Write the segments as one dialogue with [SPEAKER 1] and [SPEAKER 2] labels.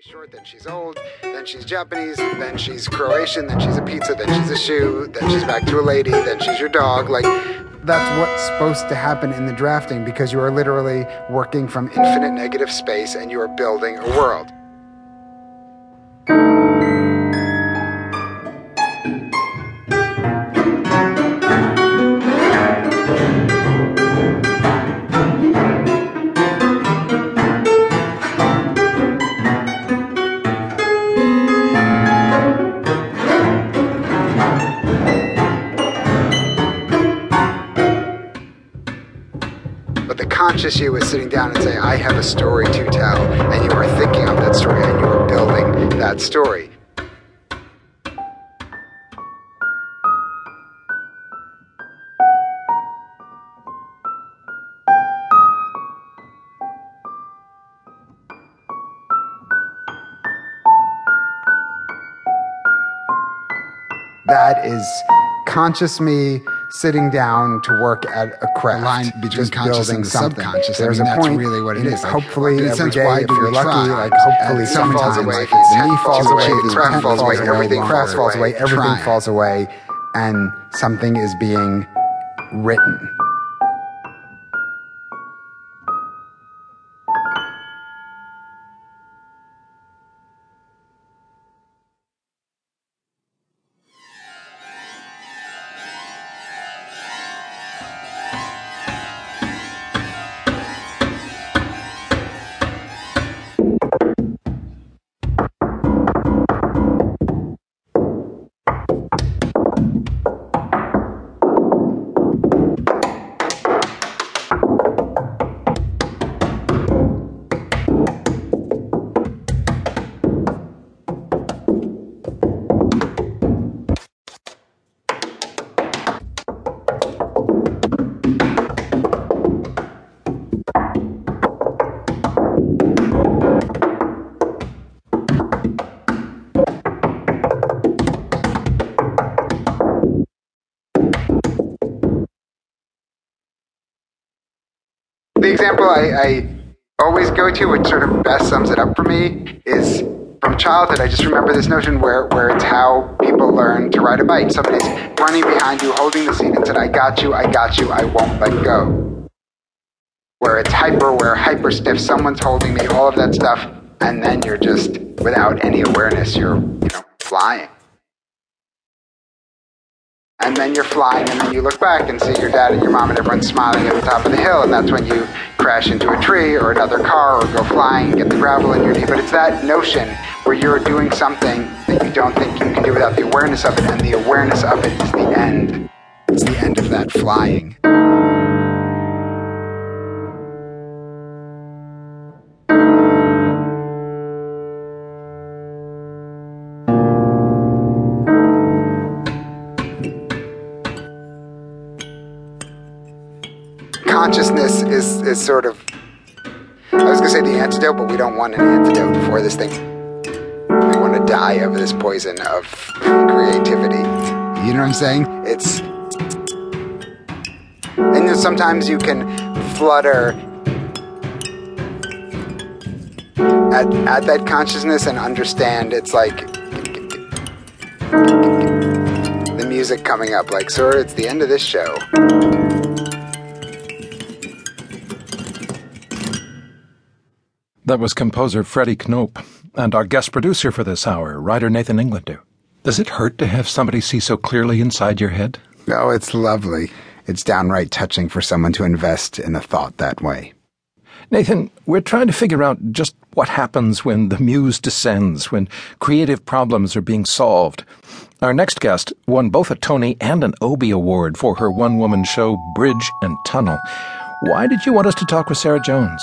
[SPEAKER 1] she's short, then she's old, then she's Japanese, then she's Croatian, then she's a pizza, then she's a shoe, then she's back to a lady, then she's your dog. Like, that's what's supposed to happen in the drafting because you are literally working from infinite negative space and you are building a world. Conscious you is sitting down and saying, I have a story to tell, and you are thinking of that story and you are building that story. That is conscious me sitting down to work at a craft.
[SPEAKER 2] The line between conscious and
[SPEAKER 1] building
[SPEAKER 2] the
[SPEAKER 1] something.
[SPEAKER 2] subconscious, I
[SPEAKER 1] There's
[SPEAKER 2] mean,
[SPEAKER 1] a
[SPEAKER 2] that's
[SPEAKER 1] point
[SPEAKER 2] really what it is. Like,
[SPEAKER 1] hopefully,
[SPEAKER 2] in a sense,
[SPEAKER 1] day,
[SPEAKER 2] why
[SPEAKER 1] if you're lucky,
[SPEAKER 2] try?
[SPEAKER 1] like hopefully some falls away,
[SPEAKER 2] like, it's
[SPEAKER 1] falls away, the craft falls away, everything craft falls
[SPEAKER 2] away,
[SPEAKER 1] everything falls away, and something is being written. Example I, I always go to, which sort of best sums it up for me, is from childhood. I just remember this notion where, where it's how people learn to ride a bike. Somebody's running behind you, holding the seat, and said, I got you, I got you, I won't let go. Where it's hyper, where hyper stiff, someone's holding me, all of that stuff, and then you're just, without any awareness, you're, you know, flying. And then you're flying, and then you look back and see your dad and your mom and everyone smiling at the top of the hill, and that's when you crash into a tree or another car or go flying and get the gravel in your knee. But it's that notion where you're doing something that you don't think you can do without the awareness of it, and the awareness of it is the end. It's the end of that flying. Consciousness is, is sort of I was gonna say the antidote, but we don't want an antidote for this thing. We want to die of this poison of creativity.
[SPEAKER 2] You know what I'm saying?
[SPEAKER 1] It's and then sometimes you can flutter at, at that consciousness and understand it's like the music coming up like sir it's the end of this show
[SPEAKER 3] That was composer Freddy Knop, and our guest producer for this hour, writer Nathan Englander. Does it hurt to have somebody see so clearly inside your head?
[SPEAKER 1] oh it's lovely it's downright touching for someone to invest in a thought that way
[SPEAKER 3] Nathan, we're trying to figure out just what happens when the muse descends, when creative problems are being solved. Our next guest won both a Tony and an Obie Award for her one woman show, Bridge and Tunnel. Why did you want us to talk with Sarah Jones?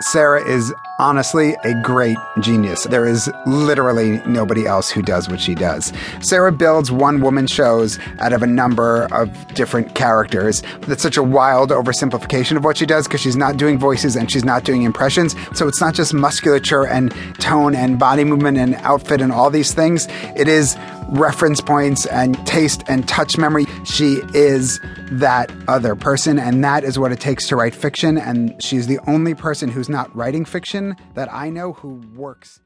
[SPEAKER 1] Sarah is honestly a great genius. There is literally nobody else who does what she does. Sarah builds one woman shows out of a number of different characters. That's such a wild oversimplification of what she does because she's not doing voices and she's not doing impressions. So it's not just musculature and tone and body movement and outfit and all these things. It is reference points and taste and touch memory. She is that other person, and that is what it takes to write fiction. And she's the only person who's not writing fiction that I know who works